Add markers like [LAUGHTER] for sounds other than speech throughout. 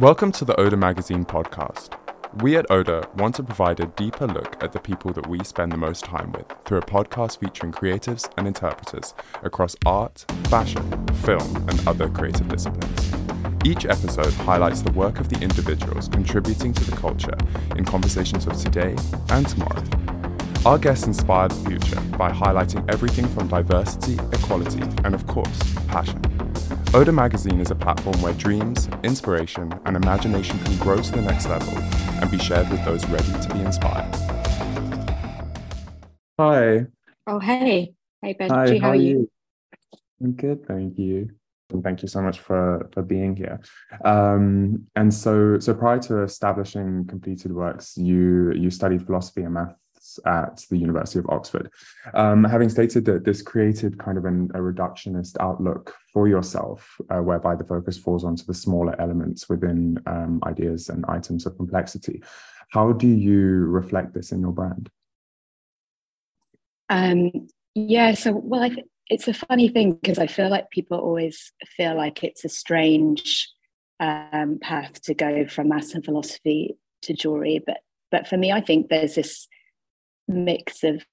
Welcome to the ODDA Magazine podcast. We at ODDA want to provide a deeper look at the people that we spend the most time with through a podcast featuring creatives and interpreters across art, fashion, film, and other creative disciplines. Each episode highlights the work of the individuals contributing to the culture in conversations of today and tomorrow. Our guests inspire the future by highlighting everything from diversity, equality, and of course, passion. ODDA Magazine is a platform where dreams, inspiration, and imagination can grow to the next level and be shared with those ready to be inspired. Hi. Oh, hey. Hey, Benji. Hi, how, are you? I'm good, thank you. And thank you so much for for being here. Um, and so, so prior to establishing Completedworks, you you studied philosophy and math at the University of Oxford. Um, having stated that this created kind of an, a reductionist outlook for yourself, uh, whereby the focus falls onto the smaller elements within um, ideas and items of complexity, how do you reflect this in your brand? Um, yeah, so, well, I think it's a funny thing because I feel like people always feel like it's a strange um, path to go from maths and philosophy to jewelry, but but for me, I think there's this mix of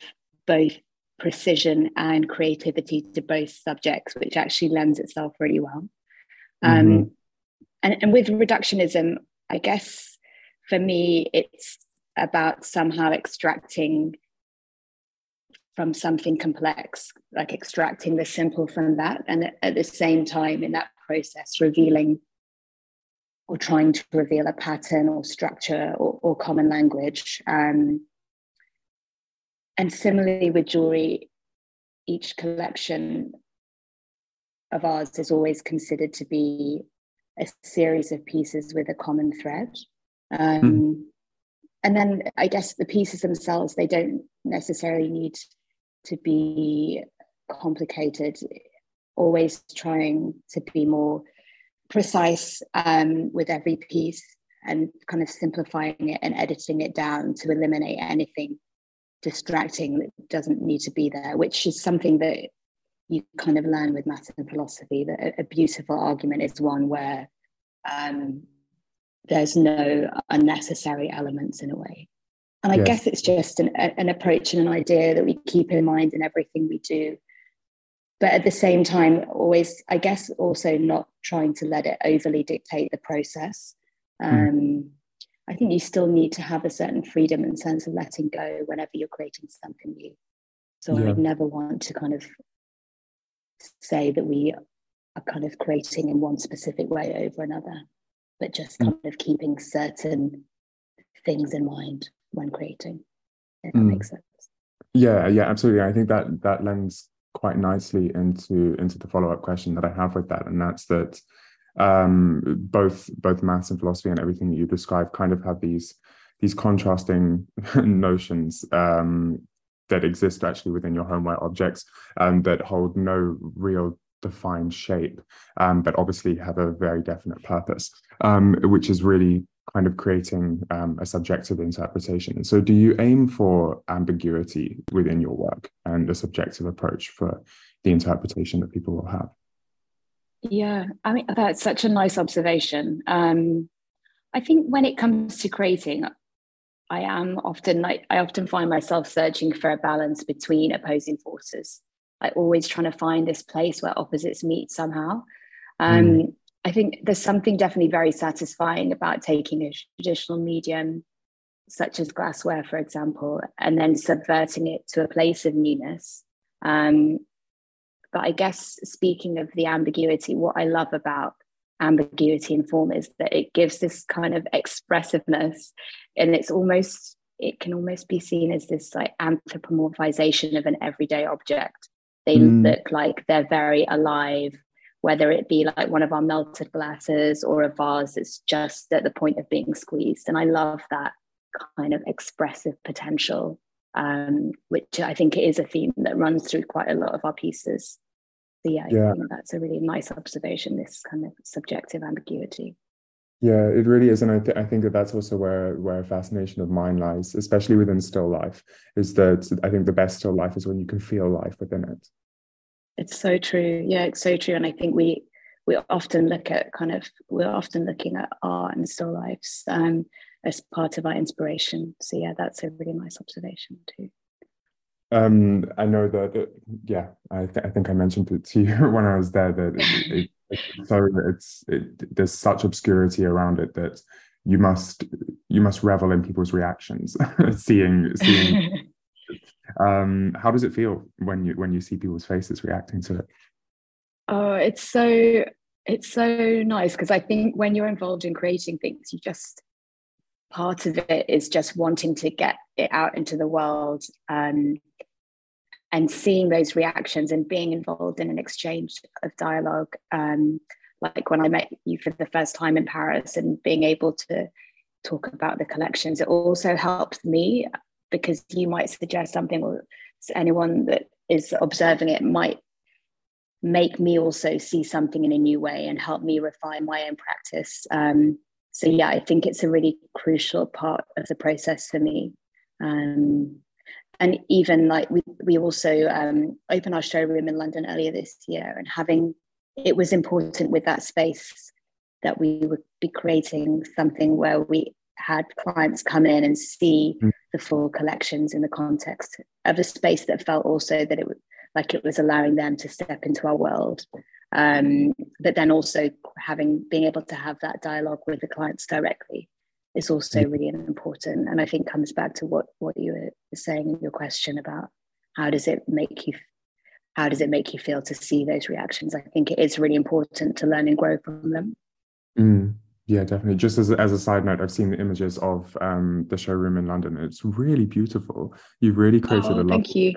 both precision and creativity to both subjects, which actually lends itself really well. Um, mm-hmm. Um, and, and with reductionism, I guess for me, it's about somehow extracting from something complex, like extracting the simple from that, and at the same time, in that process, revealing or trying to reveal a pattern or structure or, or common language. Um, and similarly with jewelry, each collection of ours is always considered to be a series of pieces with a common thread. Um, mm. And then I guess the pieces themselves, they don't necessarily need to be complicated, always trying to be more precise um, with every piece and kind of simplifying it and editing it down to eliminate anything distracting that doesn't need to be there, which is something that you kind of learn with maths and philosophy. That a, beautiful argument is one where um, there's no unnecessary elements in a way. And I yes. guess it's just an, an approach and an idea that we keep in mind in everything we do. But at the same time, always, I guess, also not trying to let it overly dictate the process. Hmm. Um, mm. I think you still need to have a certain freedom and sense of letting go whenever you're creating something new. So yeah. I never want to kind of say that we are kind of creating in one specific way over another, but just mm. kind of keeping certain things in mind when creating. If that mm. makes sense. Yeah, yeah, absolutely. I think that that lends quite nicely into into the follow up question that I have with that, and that's that um, both both maths and philosophy and everything that you describe kind of have these these contrasting [LAUGHS] notions um, that exist actually within your homeware objects um, that hold no real defined shape, um, but obviously have a very definite purpose, um, which is really kind of creating um, a subjective interpretation. And so, do you aim for ambiguity within your work and a subjective approach for the interpretation that people will have? Yeah, I mean, that's such a nice observation. Um, I think when it comes to creating, I am often like, I often find myself searching for a balance between opposing forces. Like always trying to find this place where opposites meet somehow. Um, mm. I think there's something definitely very satisfying about taking a traditional medium, such as glassware, for example, and then subverting it to a place of newness. Um, but I guess speaking of the ambiguity, what I love about ambiguity in form is that it gives this kind of expressiveness and it's almost it can almost be seen as this like anthropomorphization of an everyday object. They mm. look like they're very alive whether it be like one of our melted glasses or a vase that's just at the point of being squeezed. And i love that kind of expressive potential um, which i think is a theme that runs through quite a lot of our pieces so yeah, yeah. I think that's a really nice observation. This kind of subjective ambiguity. Yeah, it really is, and I, th- I think that that's also where where a fascination of mine lies, especially within still life. Is that I think the best still life is when you can feel life within it. It's so true. Yeah, it's so true, and I think we we often look at kind of we're often looking at art and still lifes um, as part of our inspiration. So yeah, that's a really nice observation too. Um, I know that, that yeah, I, th- I think I mentioned it to [LAUGHS] you when I was there that it, it, so it's it, there's such obscurity around it that you must you must revel in people's reactions, [LAUGHS] seeing seeing. [LAUGHS] um, how does it feel when you when you see people's faces reacting to it? Oh, it's so it's so nice because I think when you're involved in creating things, you just part of it is just wanting to get it out into the world um, and seeing those reactions and being involved in an exchange of dialogue. Um, like when I met you for the first time in Paris and being able to talk about the collections, it also helps me because you might suggest something or anyone that is observing it might make me also see something in a new way and help me refine my own practice. Um, so yeah, I think it's a really crucial part of the process for me. Um, and even like we we also um, opened our showroom in London earlier this year, and having it was important with that space that we would be creating something where we had clients come in and see mm. the full collections in the context of a space that felt also that it was like it was allowing them to step into our world um, but then also having being able to have that dialogue with the clients directly is also really important. And i think comes back to what what you were saying in your question about how does it make you how does it make you feel to see those reactions? I think it is really important to learn and grow from them. Mm, yeah definitely. Just as, as a side note i've seen the images of um, the showroom in london it's really beautiful. You've really created oh, a lot thank you.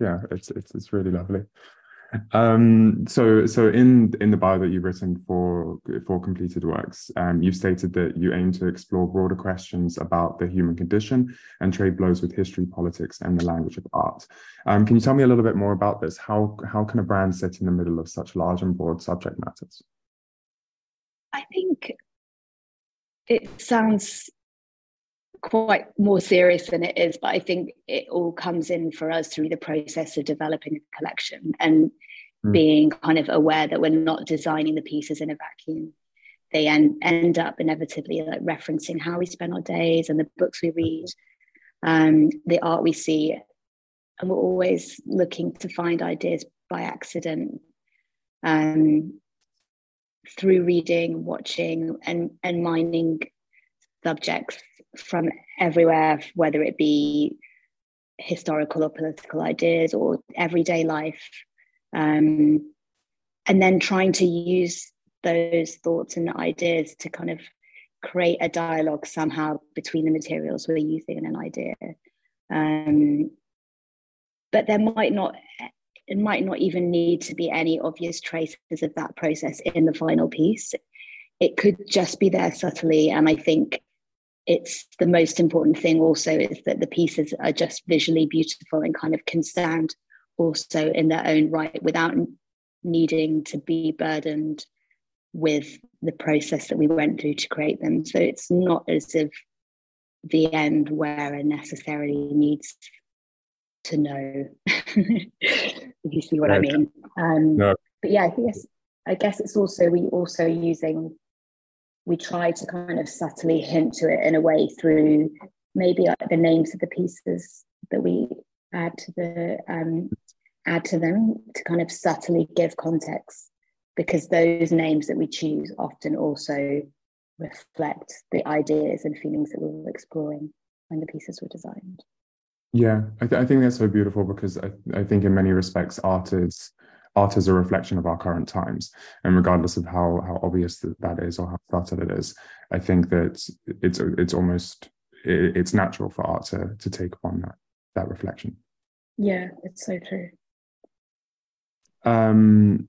yeah it's, it's it's really lovely um, so, so in in the bio that you've written for for Completedworks, um, you've stated that you aim to explore broader questions about the human condition and trade blows with history, politics, and the language of art. Um, can you tell me a little bit more about this? How how can a brand sit in the middle of such large and broad subject matters? I think it sounds quite more serious than it is, but I think it all comes in for us through the process of developing a collection and mm. being kind of aware that we're not designing the pieces in a vacuum. They end, end up inevitably like referencing how we spend our days and the books we read, um, the art we see. And we're always looking to find ideas by accident um, through reading, watching, and, and mining subjects from everywhere, whether it be historical or political ideas or everyday life. Um, and then trying to use those thoughts and ideas to kind of create a dialogue somehow between the materials we're using and an idea. Um, but there might not it might not even need to be any obvious traces of that process in the final piece. It could just be there subtly. And I think it's the most important thing also is that the pieces are just visually beautiful and kind of can stand also in their own right without needing to be burdened with the process that we went through to create them. So it's not as if the end wearer necessarily needs to know, [LAUGHS] if you see what no. I mean. Um, no. But yeah, I guess I guess it's also we also using we try to kind of subtly hint to it in a way through maybe like the names of the pieces that we add to the um, add to them to kind of subtly give context because those names that we choose often also reflect the ideas and feelings that we were exploring when the pieces were designed. Yeah i, th- I think that's so beautiful because I, I think in many respects art is art is a reflection of our current times and regardless of how how obvious that, that is or how subtle it is i think that it's it's almost it's natural for art to to take on that that reflection yeah it's so true um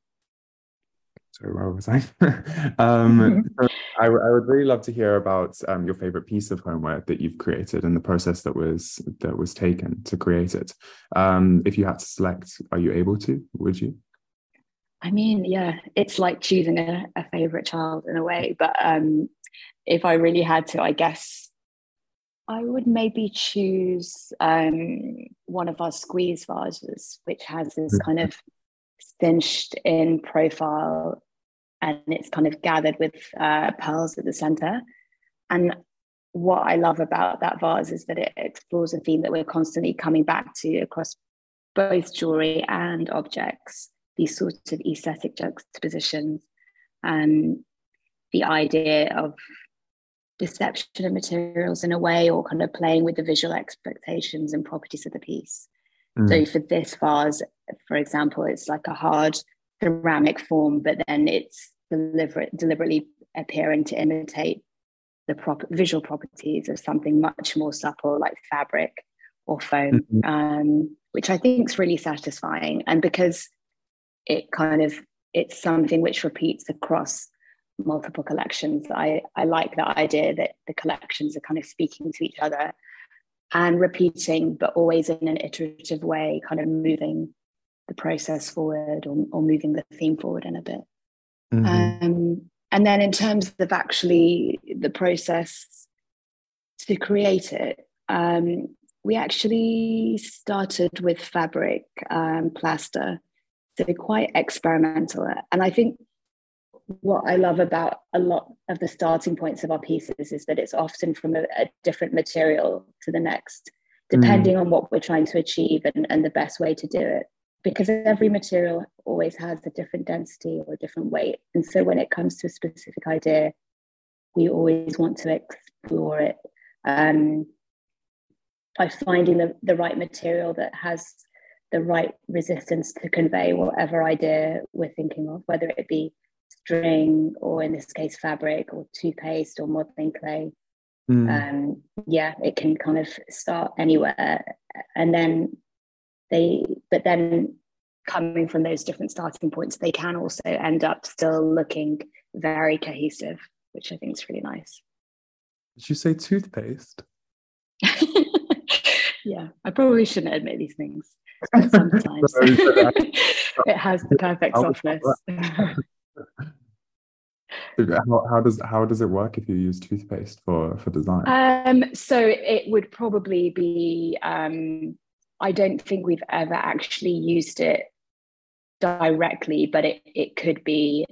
so where was I? [LAUGHS] um, [LAUGHS] so I, I, would really love to hear about um, your favorite piece of homeware that you've created and the process that was that was taken to create it. Um, if you had to select, are you able to? Would you? I mean, yeah, it's like choosing a, a favorite child in a way. But um, if I really had to, I guess I would maybe choose um, one of our squeeze vases, which has this mm-hmm. kind of cinched in profile and it's kind of gathered with uh, pearls at the center. And what I love about that vase is that it explores a theme that we're constantly coming back to across both jewelry and objects, these sorts of aesthetic juxtapositions, and the idea of deception of materials in a way, or kind of playing with the visual expectations and properties of the piece. Mm. So for this vase, for example, it's like a hard ceramic form, but then it's deliberate, deliberately appearing to imitate the prop- visual properties of something much more supple like fabric or foam, mm-hmm. um, which I think is really satisfying. And because it kind of it's something which repeats across multiple collections, I, I like the idea that the collections are kind of speaking to each other and repeating, but always in an iterative way, kind of moving the process forward or, or moving the theme forward in a bit. Mm-hmm. Um, and then in terms of actually the process to create it, um, we actually started with fabric um, plaster, so quite experimental. And I think what I love about a lot of the starting points of our pieces is that it's often from a, a different material to the next, depending mm. on what we're trying to achieve and, and the best way to do it because every material always has a different density or a different weight. And so when it comes to a specific idea, we always want to explore it um, by finding the, the right material that has the right resistance to convey whatever idea we're thinking of, whether it be string or in this case fabric or toothpaste or modeling clay. Mm. Um, yeah, it can kind of start anywhere. And then they but then coming from those different starting points they can also end up still looking very cohesive which i think is really nice did you say toothpaste [LAUGHS] yeah i probably shouldn't admit these things [LAUGHS] sometimes. [LAUGHS] It has the perfect softness. [LAUGHS] how, how does how does it work if you use toothpaste for for design? Um so it would probably be um I don't think we've ever actually used it directly, but it, it could be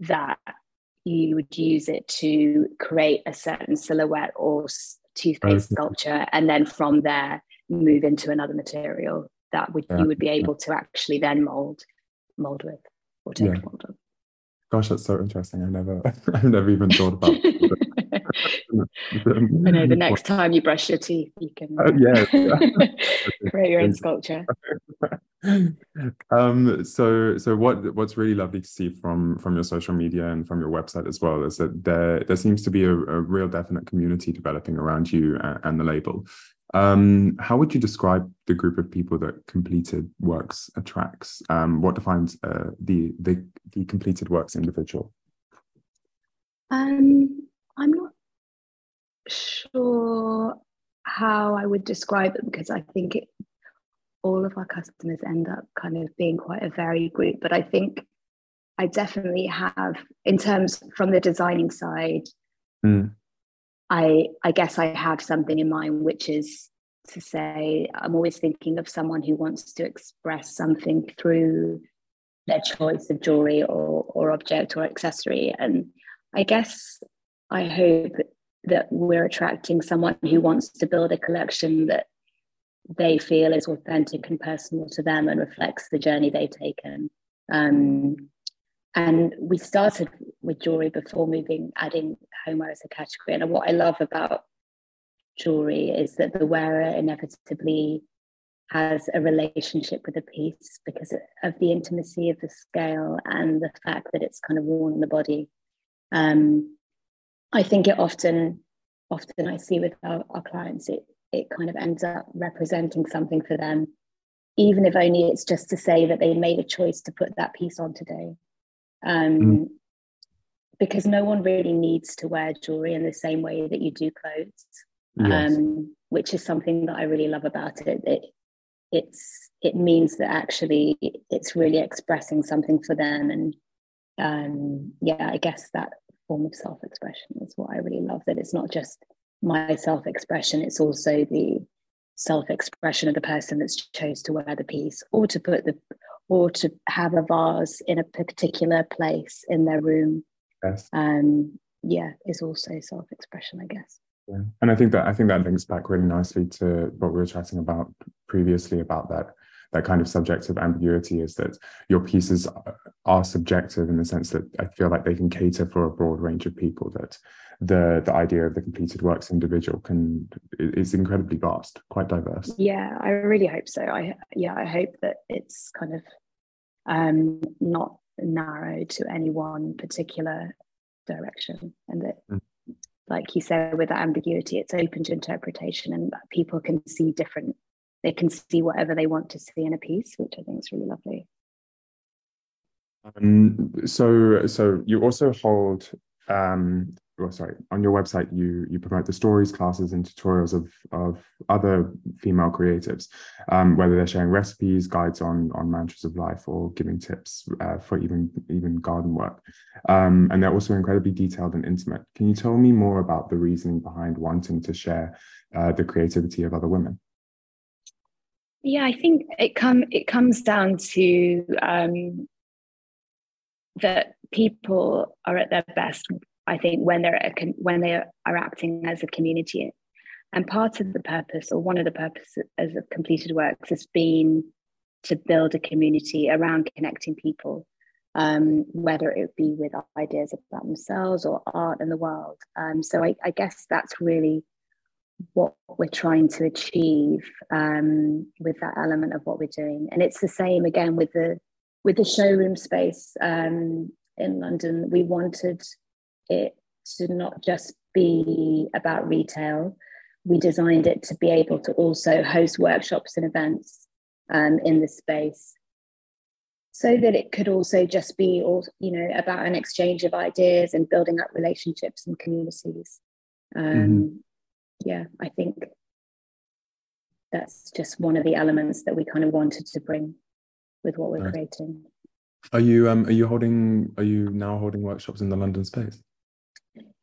that you would use it to create a certain silhouette or toothpaste sculpture, and then from there move into another material that would yeah. you would be able to actually then mold mold with or take yeah. mold of. Gosh, that's so interesting. I've never [LAUGHS] I've never even thought about [LAUGHS] I know the [LAUGHS] next time you brush your teeth, you can uh, yeah, create your own sculpture. um, so so what what's really lovely to see from from your social media and from your website as well is that there there seems to be a, a real definite community developing around you and, and the label. Um, how would you describe the group of people that completed works attracts? Um, what defines uh, the, the the Completedworks individual? Um, I'm not sure how I would describe it because I think it, all of our customers end up kind of being quite a varied group. But I think I definitely have, in terms from the designing side, mm. I I guess I have something in mind, which is to say I'm always thinking of someone who wants to express something through their choice of jewelry or or object or accessory. And I guess I hope that we're attracting someone who wants to build a collection that they feel is authentic and personal to them and reflects the journey they've taken. Um, and we started with jewelry before moving, adding homeware as a category. And what I love about jewelry is that the wearer inevitably has a relationship with a piece because of the intimacy of the scale and the fact that it's kind of worn on the body. Um, I think it often, often I see with our, our clients, it it kind of ends up representing something for them, even if only it's just to say that they made a choice to put that piece on today. Um, mm. Because no one really needs to wear jewelry in the same way that you do clothes, yes. um, which is something that I really love about it. it. It's it means that actually it's really expressing something for them, and um, yeah, I guess that form of self-expression is what I really love. That it's not just my self-expression; it's also the self-expression of the person that's chose to wear the piece or to put the or to have a vase in a particular place in their room. Yes. Um, yeah, is also self-expression, I guess. Yeah. And I think that I think that links back really nicely to what we were chatting about previously about that that kind of subjective ambiguity is that your pieces are subjective in the sense that I feel like they can cater for a broad range of people that the the idea of the Completedworks individual can is incredibly vast quite diverse yeah i really hope so i yeah i hope that it's kind of um not narrow to any one particular direction and that mm. like you said with that ambiguity it's open to interpretation and people can see different they can see whatever they want to see in a piece which i think is really lovely um, so so you also hold um, well, sorry, on your website, you you promote the stories, classes, and tutorials of of other female creatives, um, whether they're sharing recipes, guides on on mantras of life, or giving tips uh, for even even garden work. Um, and they're also incredibly detailed and intimate. Can you tell me more about the reasoning behind wanting to share uh, the creativity of other women? Yeah, I think it come it comes down to um, that people are at their best I think when they're a, when they are acting as a community, and part of the purpose or one of the purposes of Completedworks has been to build a community around connecting people, um, whether it be with ideas about themselves or art in the world. Um, so I, I, guess that's really what we're trying to achieve um, with that element of what we're doing, and it's the same again with the with the showroom space um, in London. We wanted it to not just be about retail. We designed it to be able to also host workshops and events um, in the space so that it could also just be all you know about an exchange of ideas and building up relationships and communities um, mm-hmm. Yeah i think that's just one of the elements that we kind of wanted to bring with what we're right. creating are you um are you holding are you now holding workshops in the london space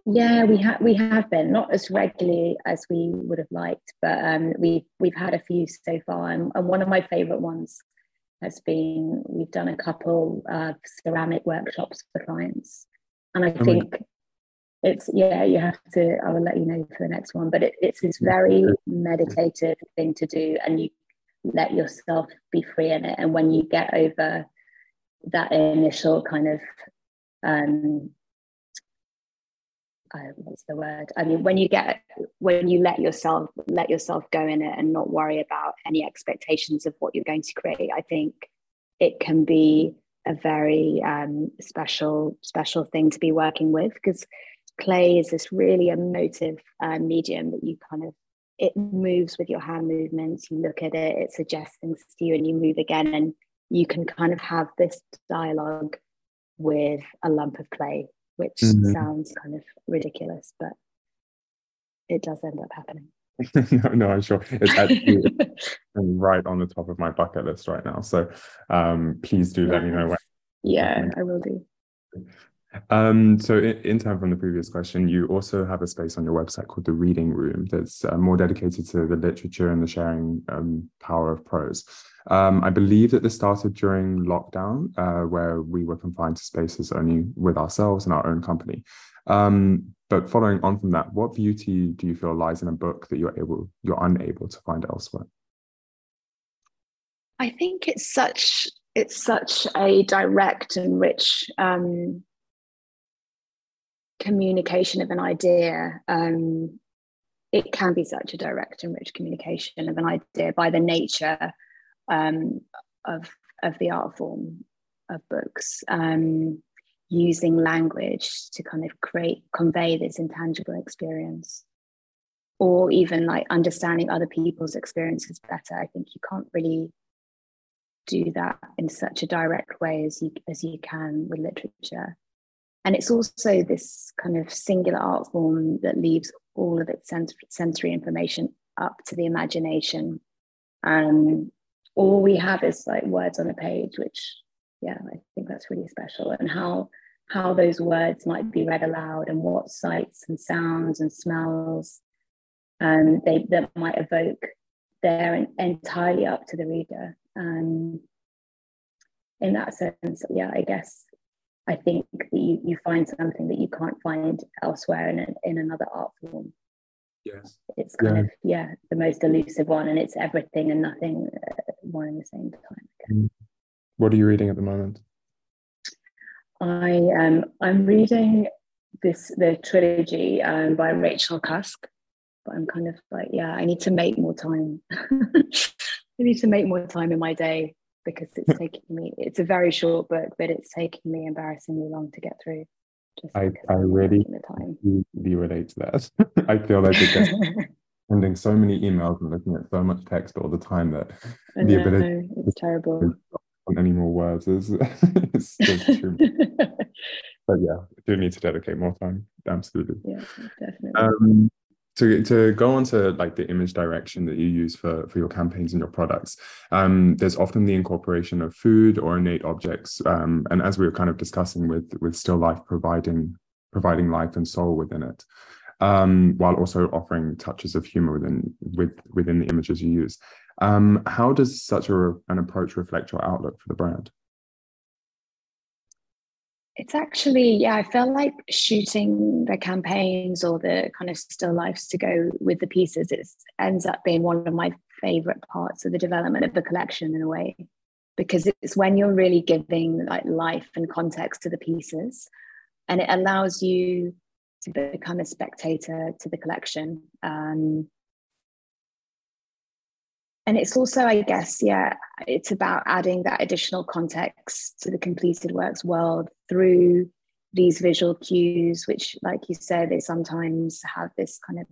yeah, we have we have been not as regularly as we would have liked, but um, we we've had a few so far, and, and one of my favourite ones has been we've done a couple of ceramic workshops for clients, and I oh think it's yeah you have to I will let you know for the next one, but it, it's this very meditative thing to do, and you let yourself be free in it, and when you get over that initial kind of um, uh, what's the word? I mean when you get when you let yourself let yourself go in it and not worry about any expectations of what you're going to create i think it can be a very um, special special thing to be working with because clay is this really emotive uh, medium that you kind of it moves with your hand movements you look at it it suggests things to you and you move again and you can kind of have this dialogue with a lump of clay which mm-hmm. sounds kind of ridiculous, but it does end up happening. [LAUGHS] no, no, I'm sure it's actually [LAUGHS] right on the top of my bucket list right now. So um, please do let me know when. Yeah, I will do. Um, so in, in turn from the previous question, you also have a space on your website called the Reading Room that's uh, more dedicated to the literature and the sharing um, power of prose. Um, I believe that this started during lockdown, uh, where we were confined to spaces only with ourselves and our own company. Um, but following on from that, what beauty do you feel lies in a book that you're able, you're unable to find elsewhere? I think it's such it's such a direct and rich um, communication of an idea. Um, it can be such a direct and rich communication of an idea by the nature um, of of the art form of books, um, using language to kind of create convey this intangible experience, or even like understanding other people's experiences better. I think you can't really do that in such a direct way as you as you can with literature. And it's also this kind of singular art form that leaves all of its sensory information up to the imagination. Um, all we have is like words on a page, which, yeah, I think that's really special. And how how those words might be read aloud and what sights and sounds and smells um, they that might evoke, they're entirely up to the reader. Um, in that sense, yeah, I guess I think that you, you find something that you can't find elsewhere in, a, in another art form. Yes. It's kind yeah. of, yeah, the most elusive one, and it's everything and nothing uh, one in the same time. Mm. What are you reading at the moment? I um I'm reading this the trilogy um, by Rachel Cusk, but I'm kind of like yeah I need to make more time. [LAUGHS] I need to make more time in my day because it's [LAUGHS] taking me. It's a very short book, but it's taking me embarrassingly long to get through. I I really the time. really relate to that. [LAUGHS] I feel like [LAUGHS] sending so many emails and looking at so much text all the time that I the know, ability it's terrible any more words is, is, true. but yeah, I do need to dedicate more time. Absolutely. Yeah, definitely. Um, to, to go on to like the image direction that you use for, for your campaigns and your products, um, there's often the incorporation of food or innate objects. Um, and as we were kind of discussing with with still life providing providing life and soul within it. Um, while also offering touches of humor within with within the images you use. Um, how does such a, an approach reflect your outlook for the brand? It's actually, yeah, I felt like shooting the campaigns or the kind of still lifes to go with the pieces. It ends up being one of my favorite parts of the development of the collection in a way, because it's when you're really giving like life and context to the pieces, and it allows you to become a spectator to the collection. Um, and it's also i guess yeah it's about adding that additional context to the Completedworks world through these visual cues which like you said they sometimes have this kind of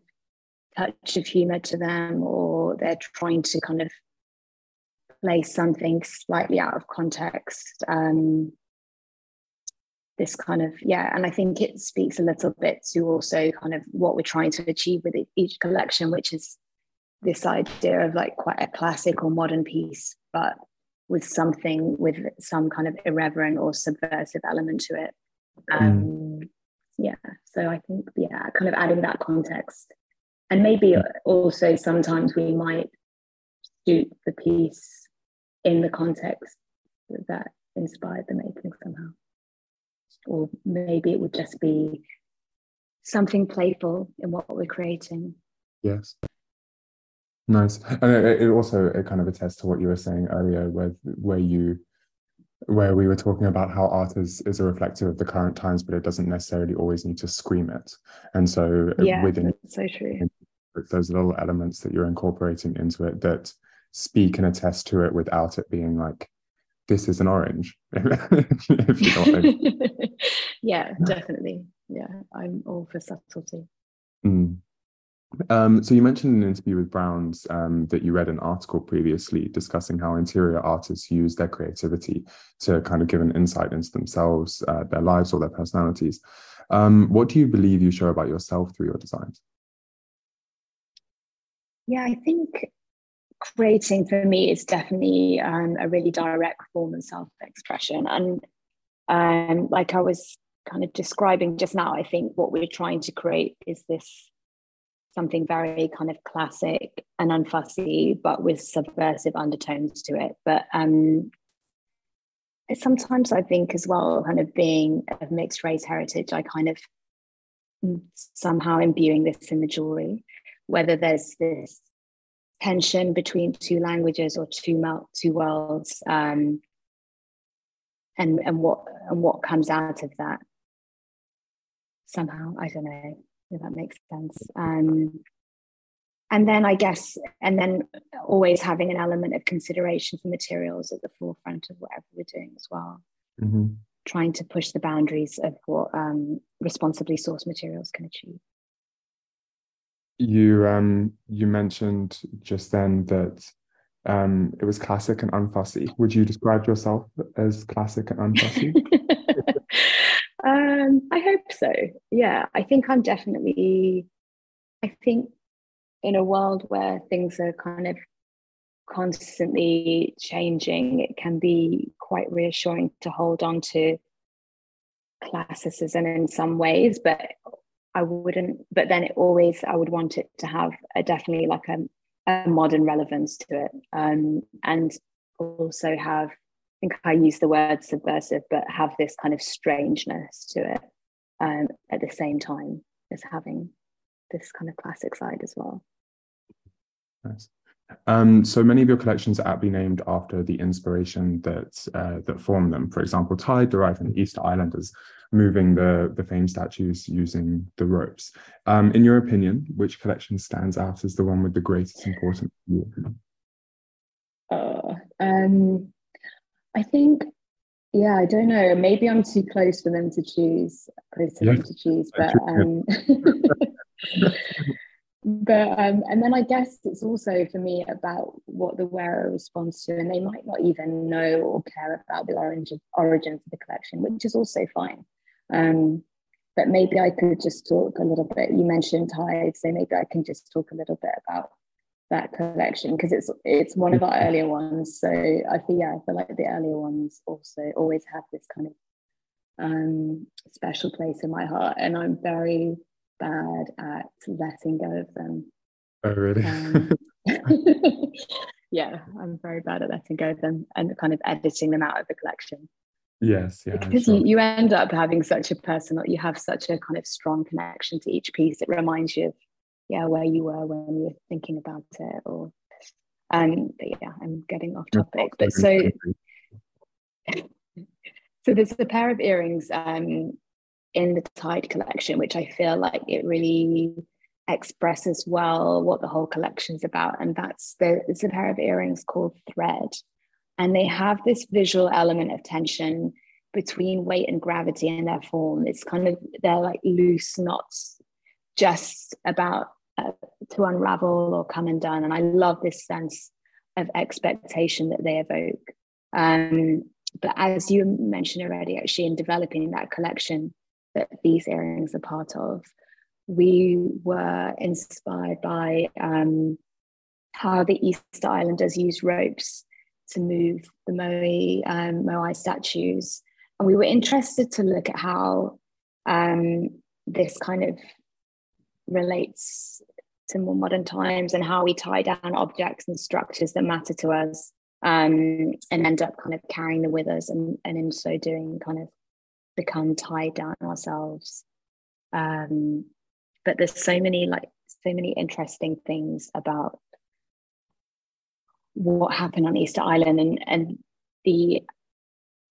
touch of humor to them or they're trying to kind of place something slightly out of context um, this kind of yeah and i think it speaks a little bit to also kind of what we're trying to achieve with each collection which is this idea of like quite a classic or modern piece, but with something with some kind of irreverent or subversive element to it. Mm. Um, mm. Yeah, so I think yeah, kind of adding that context, and maybe also sometimes we might shoot the piece in the context that inspired the making somehow, or maybe it would just be something playful in what we're creating. Yes. Nice, and it, also it kind of attests to what you were saying earlier, where where you where we were talking about how art is is a reflective of the current times, but it doesn't necessarily always need to scream it. And so yeah, within so true. Those little elements that you're incorporating into it that speak and attest to it without it being like this is an orange. [LAUGHS] if you know I mean. [LAUGHS] yeah, definitely. Yeah, I'm all for subtlety. Mm. Um, so you mentioned in an interview with Browns um, that you read an article previously discussing how interior artists use their creativity to kind of give an insight into themselves, uh, their lives, or their personalities. Um, what do you believe you show about yourself through your designs? Yeah, I think creating for me is definitely um, a really direct form of self-expression, and um, like I was kind of describing just now, I think what we're trying to create is this something very kind of classic and unfussy, but with subversive undertones to it. But um, sometimes I think as well, kind of being of mixed race heritage, I kind of somehow imbuing this in the jewelry, whether there's this tension between two languages or two melt two worlds, um, and and what and what comes out of that somehow. I don't know if that makes sense. Um, and then I guess, and then always having an element of consideration for materials at the forefront of whatever we're doing as well. Mm-hmm. Trying to push the boundaries of what um, responsibly sourced materials can achieve. You um, you mentioned just then that um, it was classic and unfussy. Would you describe yourself as classic and unfussy? [LAUGHS] Um, I hope so. Yeah, I think I'm definitely. I think in a world where things are kind of constantly changing, it can be quite reassuring to hold on to classicism in some ways, but I wouldn't. But then it always, I would want it to have a definitely like a, a modern relevance to it, um, and also have think I use the word subversive, but have this kind of strangeness to it um, at the same time as having this kind of classic side as well. Nice. Um, so many of your collections are aptly named after the inspiration that uh, that formed them. For example, Tide derived from the Easter Islanders moving the the famed statues using the ropes. Um, in your opinion, which collection stands out as the one with the greatest importance? Uh, um, I think, yeah, I don't know. Maybe I'm too close for them to choose, close to yes. them to choose, but. Um, [LAUGHS] but um, and then I guess it's also for me about what the wearer responds to, and they might not even know or care about the origin origins of the collection, which is also fine. Um, but maybe I could just talk a little bit. You mentioned Tide, so maybe I can just talk a little bit about that collection because it's it's one of our earlier ones. So I feel yeah, I feel like the earlier ones also always have this kind of um, special place in my heart, and I'm very bad at letting go of them. Oh, really? Um, [LAUGHS] yeah, I'm very bad at letting go of them and kind of editing them out of the collection. Yes, yeah. Because sure. you, you end up having such a personal, you have such a kind of strong connection to each piece. It reminds you of, yeah, where you were when you were thinking about it. Or, um, but yeah, I'm getting off topic. But so, [LAUGHS] so there's a pair of earrings um, in the Tide collection, which I feel like it really expresses well what the whole collection's about. And that's the, it's a pair of earrings called Thread. And they have this visual element of tension between weight and gravity in their form. It's kind of, they're like loose knots just about uh, to unravel or come undone. And I love this sense of expectation that they evoke. Um, but as you mentioned already, actually, in developing that collection, that these earrings are part of. We were inspired by um, how the Easter Islanders used ropes to move the Moai, um, Moai statues. And we were interested to look at how um, this kind of relates to more modern times and how we tie down objects and structures that matter to us um, and end up kind of carrying them with us and, and in so doing kind of become tied down ourselves. Um, but there's so many like so many interesting things about what happened on Easter Island and and the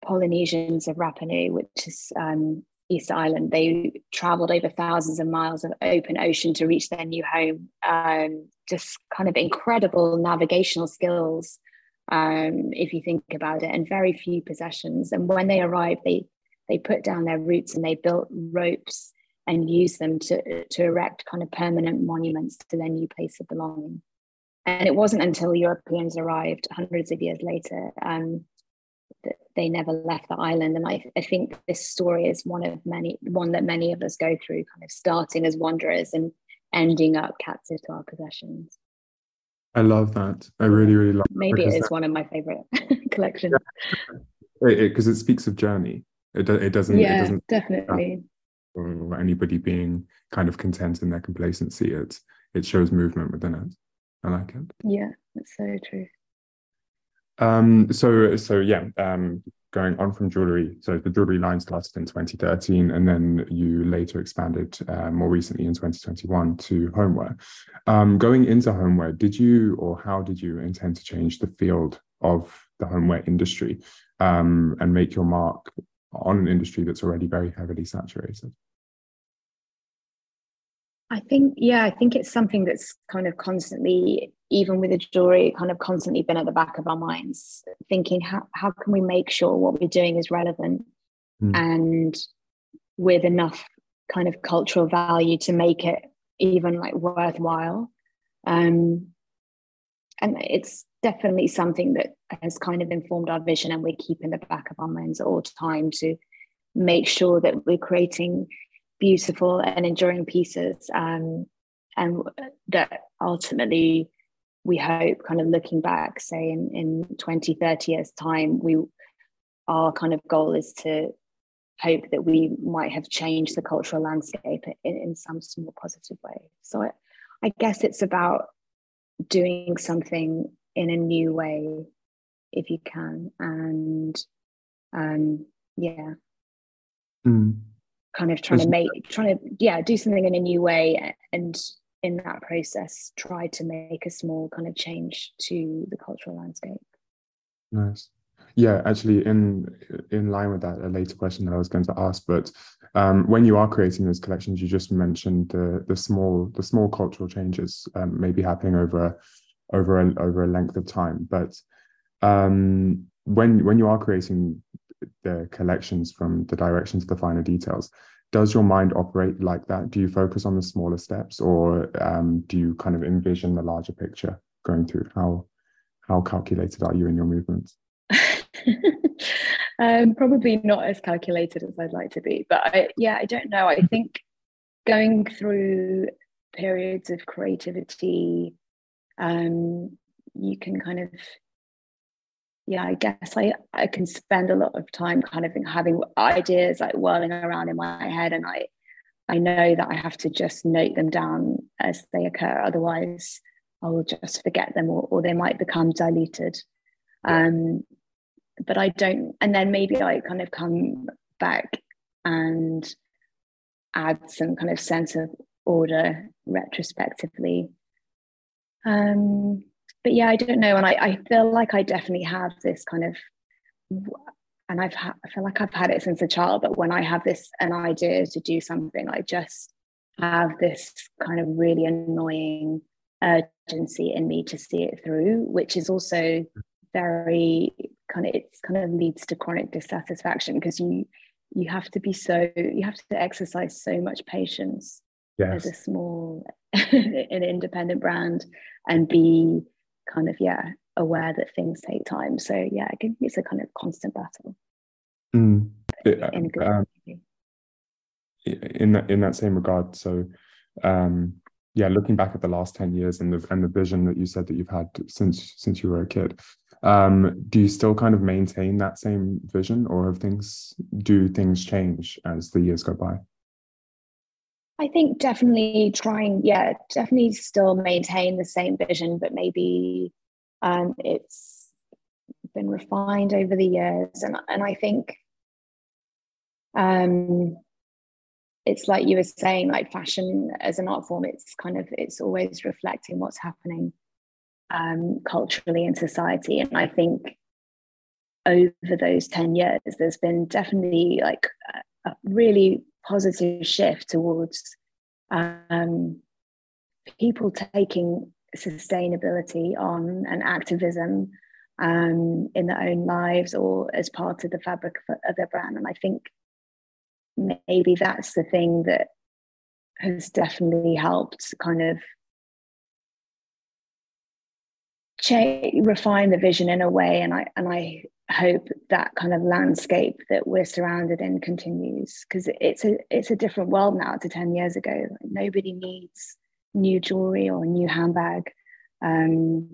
Polynesians of Rapa Nui, which is um, Easter Island, they traveled over thousands of miles of open ocean to reach their new home. Um, just kind of incredible navigational skills, um, if you think about it, and very few possessions. And when they arrived, they they put down their roots and they built ropes and used them to, to erect kind of permanent monuments to their new place of belonging. And it wasn't until Europeans arrived hundreds of years later um, that they never left the island. And I, I think this story is one of many, one that many of us go through, kind of starting as wanderers and ending up captive to our possessions. I love that. I really, really love. Maybe it is that, one of my favorite [LAUGHS] collections. Because it, it, it, speaks of journey. It, do, it doesn't. Yeah, it doesn't definitely. Or anybody being kind of content in their complacency. It it shows movement within it. I like it. Yeah, that's so true. Um. So so yeah. Um. Going on from jewelry, so the jewelry line started in 2013, and then you later expanded uh, more recently in 2021 to homeware. Um, going into homeware, did you or how did you intend to change the field of the homeware industry um, and make your mark on an industry that's already very heavily saturated? I think, yeah, I think it's something that's kind of constantly, even with the jewelry, kind of constantly been at the back of our minds, thinking how, how can we make sure what we're doing is relevant mm. and with enough kind of cultural value to make it even like worthwhile. Um, and it's definitely something that has kind of informed our vision and we keep in the back of our minds at all time to make sure that we're creating beautiful and enduring pieces um, and that ultimately we hope kind of looking back say in, in 20 30 years time we our kind of goal is to hope that we might have changed the cultural landscape in, in some small positive way so I, I guess it's about doing something in a new way if you can and um yeah mm. Kind of trying to make trying to yeah do something in a new way and in that process try to make a small kind of change to the cultural landscape. Nice. Yeah actually in in line with that a later question that i was going to ask but um, when you are creating those collections you just mentioned the the small the small cultural changes um, maybe happening over over a, over a length of time but um, when when you are creating the collections from the direction to the finer details. Does your mind operate like that? Do you focus on the smaller steps or um, do you kind of envision the larger picture going through? How how calculated are you in your movements? [LAUGHS] Um, probably not as calculated as I'd like to be, but I, yeah, I don't know. I think going through periods of creativity, um, you can kind of, yeah, I guess I, I can spend a lot of time kind of having ideas like whirling around in my head, and I, I know that I have to just note them down as they occur. Otherwise, I will just forget them, or, or they might become diluted. Um, but I don't, and then maybe I kind of come back and add some kind of sense of order retrospectively. Um, but yeah, I don't know, and I, I feel like I definitely have this kind of, and I've ha- I feel like I've had it since a child. But when I have this an idea to do something, I just have this kind of really annoying urgency in me to see it through, which is also very kind of it's kind of leads to chronic dissatisfaction because you you have to be so you have to exercise so much patience yes. as a small [LAUGHS] an independent brand and be kind of yeah aware that things take time so yeah it's a kind of constant battle mm. in, um, in that in that same regard so um yeah looking back at the last 10 years and the and the vision that you said that you've had since since you were a kid um, do you still kind of maintain that same vision, or have things do things change as the years go by? I think definitely trying, yeah, definitely still maintain the same vision, but maybe um, it's been refined over the years, and and I think um, it's like you were saying, like fashion as an art form, it's kind of it's always reflecting what's happening um, culturally in society. And I think over those 10 years, there's been definitely like a, really positive shift towards um, people taking sustainability on and activism um, in their own lives or as part of the fabric of, their brand. And I think maybe that's the thing that has definitely helped kind of refine the vision in a way, and I and I hope that kind of landscape that we're surrounded in continues because it's a it's a different world now to ten years ago. Nobody needs new jewelry or a new handbag, um,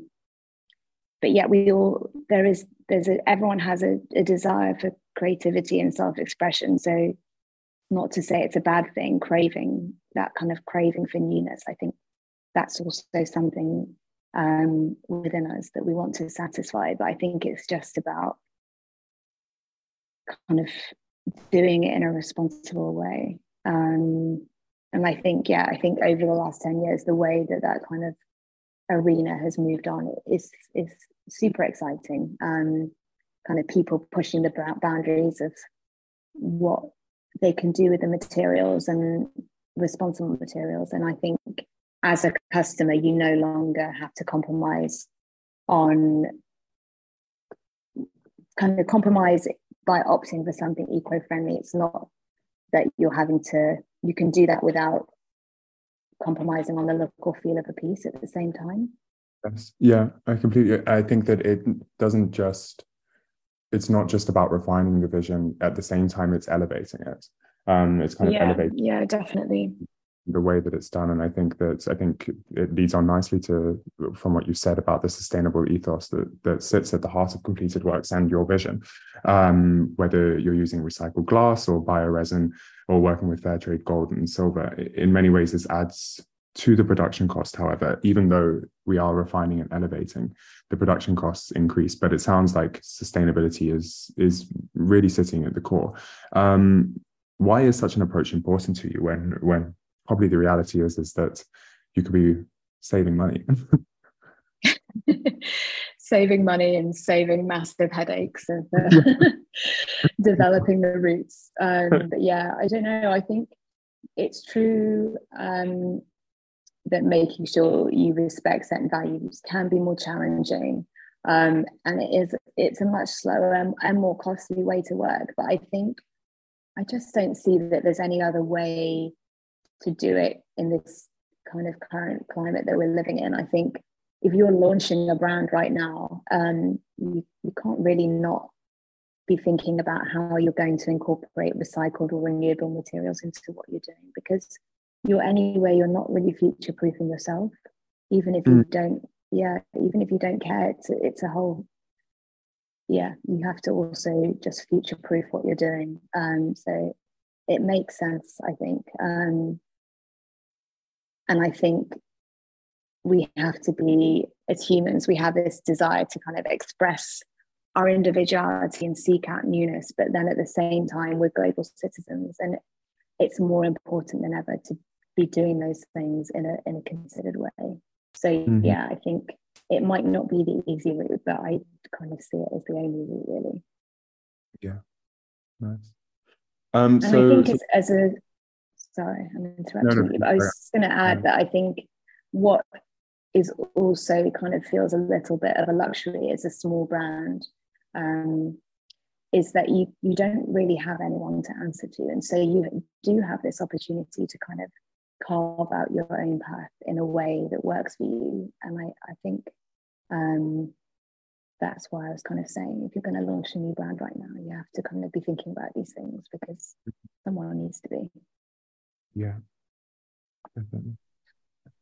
but yet we all there is there's a everyone has a, a desire for creativity and self expression. So not to say it's a bad thing, craving that kind of craving for newness. I think that's also something um, within us that we want to satisfy. But I think it's just about kind of doing it in a responsible way. Um, and I think, yeah, I think over the last 10 years, the way that that kind of arena has moved on is, is super exciting. Um, kind of people pushing the boundaries of what they can do with the materials and responsible materials. And I think as a customer, you no longer have to compromise on kind of compromise by opting for something eco-friendly. It's not that you're having to, you can do that without compromising on the look or feel of a piece at the same time. Yes. Yeah, I completely I think that it doesn't just it's not just about refining the vision at the same time it's elevating it. Um it's kind of yeah, elevating yeah, definitely the way that it's done and i think that i think it leads on nicely to from what you said about the sustainable ethos that that sits at the heart of Completedworks and your vision um, whether you're using recycled glass or bioresin or working with fair trade gold and silver in many ways this adds to the production cost however even though we are refining and elevating, the production costs increase. But it sounds like sustainability is is really sitting at the core. Um, why is such an approach important to you when when probably the reality is is that you could be saving money? [LAUGHS] saving money and saving massive headaches of uh, [LAUGHS] developing the roots. Um, but yeah, I don't know. I think it's true um, that making sure you respect certain values can be more challenging. Um, and it is it's a much slower and, and more costly way to work. But I think I just don't see that there's any other way to do it in this kind of current climate that we're living in. I think if you're launching a brand right now, um, you, you can't really not be thinking about how you're going to incorporate recycled or renewable materials into what you're doing because you're anyway you're not really future proofing yourself even if you mm. don't yeah even if you don't care it's it's a whole yeah you have to also just future proof what you're doing um so it makes sense i think um and i think we have to be as humans we have this desire to kind of express our individuality and seek out newness but then at the same time we're global citizens and it's more important than ever to be doing those things in a in a considered way. So mm-hmm. yeah i think it might not be the easy route but i kind of see it as the only route really. Yeah. Nice. Um and so, i think so, as a sorry i'm interrupting no, no, you but i was just going to add that i think what is also kind of feels a little bit of a luxury as a small brand um, is that you you don't really have anyone to answer to. And so you do have this opportunity to kind of carve out your own path in a way that works for you. And i i think um, that's why i was kind of saying if you're going to launch a new brand right now you have to kind of be thinking about these things because someone needs to be yeah definitely.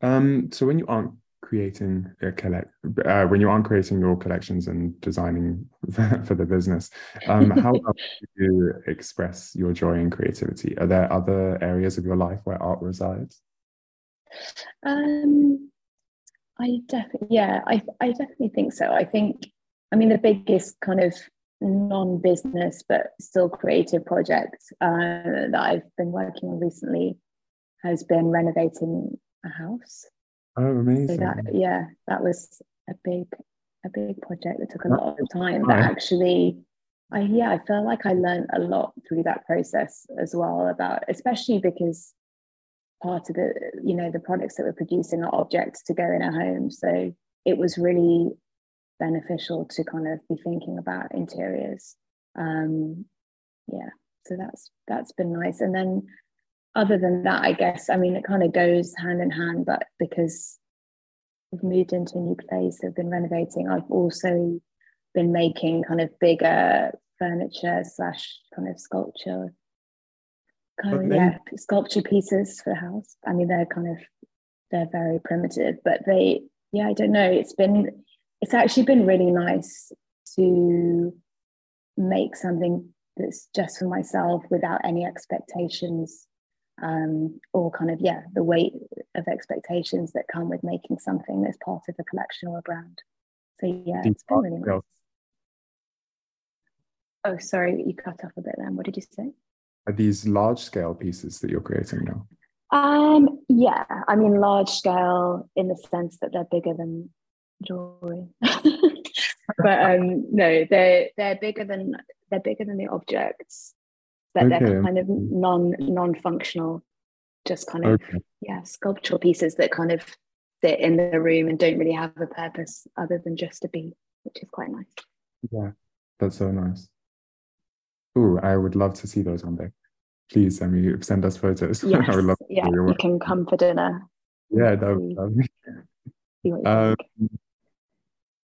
Um so when you aren't creating a collect uh, when you aren't creating your collections and designing [LAUGHS] for the business um, how [LAUGHS] do you express your joy and creativity? Are there other areas of your life where art resides? Um i definitely yeah i i definitely think so. I think i mean the biggest kind of non-business but still creative project uh, that i've been working on recently has been renovating a house Oh, amazing! So that yeah, that was a big a big project that took a lot of time. But actually, I yeah, I felt like I learned a lot through that process as well about, especially because part of the you know the products that we're producing are objects to go in a home. So it was really beneficial to kind of be thinking about interiors. Um, yeah, so that's that's been nice. And then other than that, I guess, I mean, it kind of goes hand in hand, but because we've moved into a new place, I've been renovating, I've also been making kind of bigger furniture slash kind of sculpture, kind of, yeah, sculpture pieces for the house. I mean, they're kind of, they're very primitive, but they, yeah, I don't know. It's been, it's actually been really nice to make something that's just for myself without any expectations um, or kind of yeah the weight of expectations that come with making something that's part of a collection or a brand. So yeah it's been really nice. Oh sorry you cut off a bit then. What did you say? Are these large scale pieces that you're creating now? Um yeah i mean large scale in the sense that they're bigger than jewelry [LAUGHS] but um no they're they're bigger than they're bigger than the objects but okay. they're kind of non non-functional just kind of okay. yeah sculptural pieces that kind of sit in the room and don't really have a purpose other than just to be which is quite nice. Yeah that's so nice. Oh i would love to see those one day. Please send me send us photos. Yes. [LAUGHS] i would love yeah you can come for dinner. Yeah that would be um,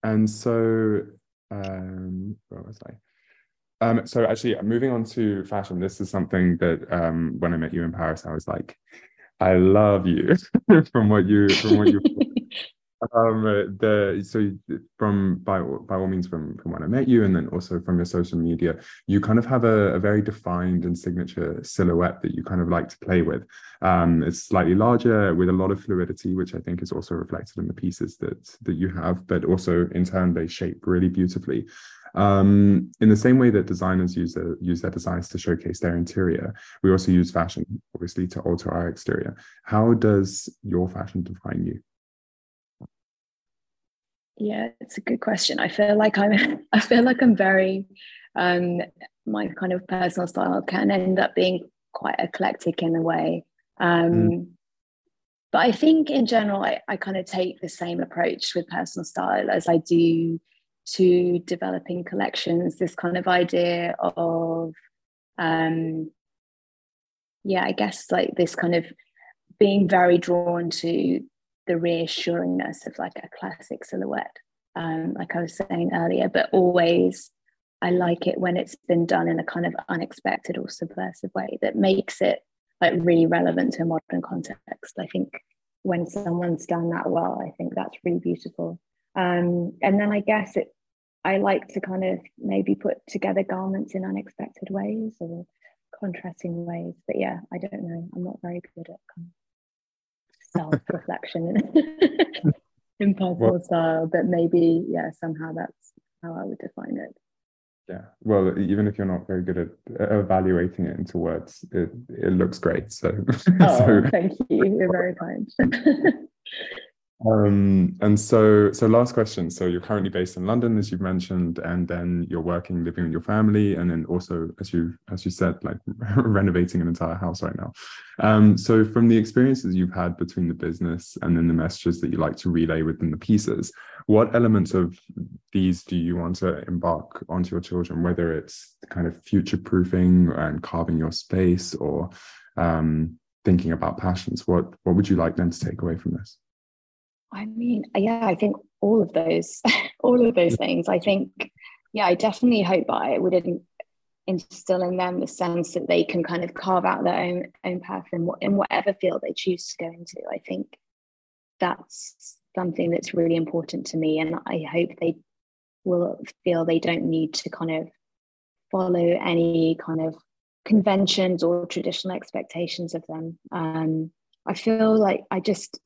and so um where was i um, so actually, moving on to fashion, this is something that um, when I met you in Paris, I was like, I love you [LAUGHS] from what you from what you. [LAUGHS] um the so from by by all means from from when i met you and then also from your social media you kind of have a, a very defined and signature silhouette that you kind of like to play with um it's slightly larger with a lot of fluidity which i think is also reflected in the pieces that that you have but also in turn they shape really beautifully um, in the same way that designers use, a, use their designs to showcase their interior, we also use fashion, obviously, to alter our exterior. How does your fashion define you? Yeah, it's a good question. I feel like I'm [LAUGHS] I feel like I'm very um my kind of personal style can end up being quite eclectic in a way. Um mm. but I think in general I, I kind of take the same approach with personal style as I do to developing collections, this kind of idea of um yeah, I guess like this kind of being very drawn to the reassuringness of like a classic silhouette, um, like I was saying earlier, but always I like it when it's been done in a kind of unexpected or subversive way that makes it like really relevant to a modern context. I think when someone's done that well, I think that's really beautiful. Um, and then I guess it, I like to kind of maybe put together garments in unexpected ways or contrasting ways. But yeah, I don't know. I'm not very good at kind of self-reflection in [LAUGHS] personal well, style but maybe yeah somehow that's how i would define it yeah well even if you're not very good at evaluating it into words it, it looks great so [LAUGHS] oh so. thank you you're very kind [LAUGHS] Um, and so, so last question. So you're currently based in London, as you've mentioned, and then you're working, living with your family, and then also, as you as you said, like [LAUGHS] renovating an entire house right now. Um, so from the experiences you've had between the business and then the messages that you like to relay within the pieces, what elements of these do you want to embark onto your children? Whether it's kind of future proofing and carving your space, or um, thinking about passions, what what would you like them to take away from this? I mean, yeah, I think all of those, [LAUGHS] all of those things. I think, yeah, I definitely hope that I would instill in them the sense that they can kind of carve out their own own path in, in whatever field they choose to go into. I think that's something that's really important to me, and I hope they will feel they don't need to kind of follow any kind of conventions or traditional expectations of them. Um, I feel like I just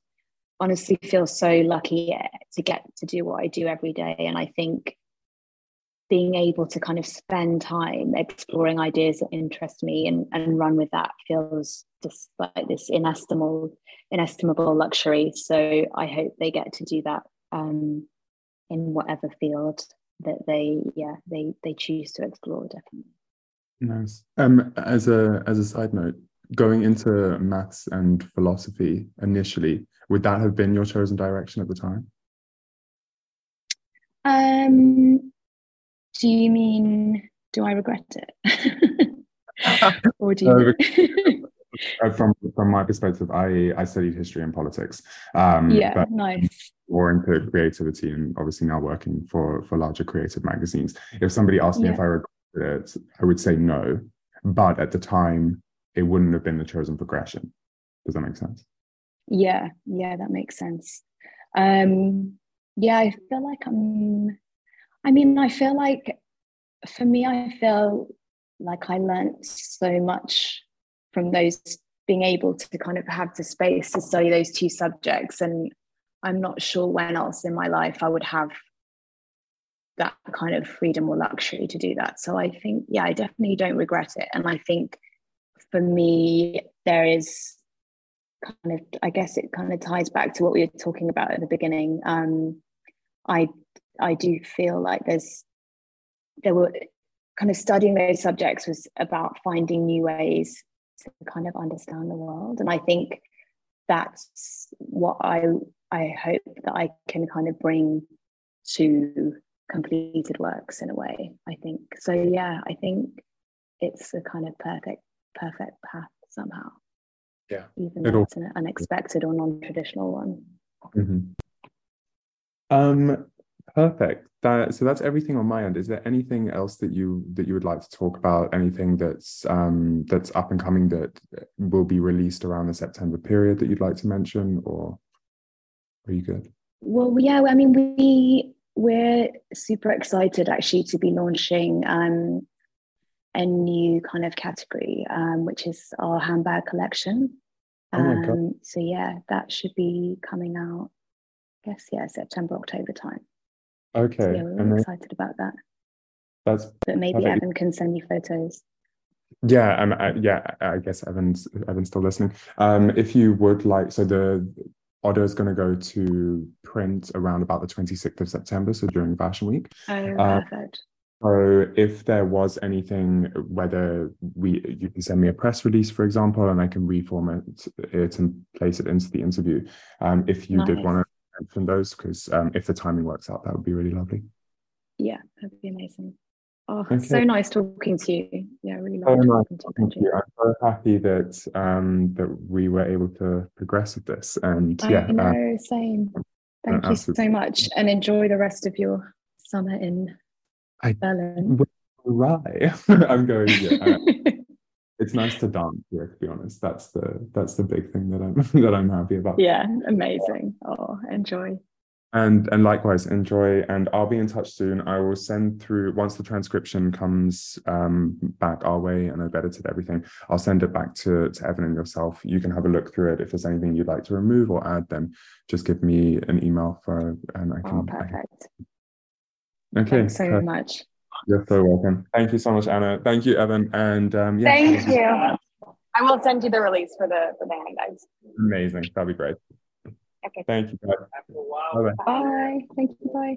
honestly feel so lucky to get to do what I do every day. And I think being able to kind of spend time exploring ideas that interest me and, and run with that feels just like this inestimable inestimable luxury. So I hope they get to do that um, in whatever field that they yeah they they choose to explore definitely. Nice. Um, as a as a side note, going into maths and philosophy initially, would that have been your chosen direction at the time? Um, do you mean do I regret it? [LAUGHS] or do you? Uh, from from my perspective, I I studied history and politics. Um, yeah, nice. More into creativity, and obviously now working for for larger creative magazines. If somebody asked me yeah. if I regretted it, I would say no. But at the time, it wouldn't have been the chosen progression. Does that make sense? Yeah, yeah, that makes sense. Um, yeah, I feel like I'm. I mean, I feel like for me, I feel like I learned so much from those being able to kind of have the space to study those two subjects, and I'm not sure when else in my life I would have that kind of freedom or luxury to do that. So I think, yeah, I definitely don't regret it, and I think for me, there is kind of, I guess it kind of ties back to what we were talking about at the beginning. Um, I I do feel like there's there were kind of studying those subjects was about finding new ways to kind of understand the world, and I think that's what I I hope that I can kind of bring to Completedworks in a way. I think so. Yeah, I think it's a kind of perfect perfect path somehow. Yeah. Even though it's an unexpected or non-traditional one. Mm-hmm. Um perfect. That, so that's everything on my end. Is there anything else that you that you would like to talk about? Anything that's um that's up and coming that will be released around the September period that you'd like to mention, or are you good? well, yeah, I mean, we we're super excited actually to be launching um, a new kind of category, um, which is our handbag collection. Oh um, so yeah, that should be coming out. I guess yeah, September October time. Okay, so, yeah, we're really excited about that. That's but maybe Evan can send you photos. Yeah, um, I, yeah, I guess Evan's Evan's still listening. Um, if you would like, so the order is going to go to print around about the 26th of September, so during Fashion Week. Oh, uh, perfect. So if there was anything, whether we you can send me a press release, for example, and I can reformat it and place it into the interview. Um, if you nice. did want to mention those, because um, if the timing works out, that would be really lovely. Yeah, that'd be amazing. Oh, okay. so nice talking to you. Yeah, really so nice talking to you. I'm so happy that um, that we were able to progress with this. And I yeah, know, uh, same. Thank you so much, and enjoy the rest of your summer in I. Right, [LAUGHS] I'm going. Yeah, uh, [LAUGHS] it's nice to dance here. To be honest, that's the that's the big thing that I'm [LAUGHS] that I'm happy about. Yeah, amazing. Oh, enjoy and and likewise enjoy and i'll be in touch soon i will send through once the transcription comes um, back our way and i've edited everything i'll send it back to, to evan and yourself you can have a look through it if there's anything you'd like to remove or add then just give me an email for and i can oh, perfect I can, okay thanks so perfect. much you're so welcome thank you so much anna thank you evan and um yeah thank you i will send you the release for the for the handbags amazing that'd be great Okay. Thank you. Bye. Bye. Thank you. Bye.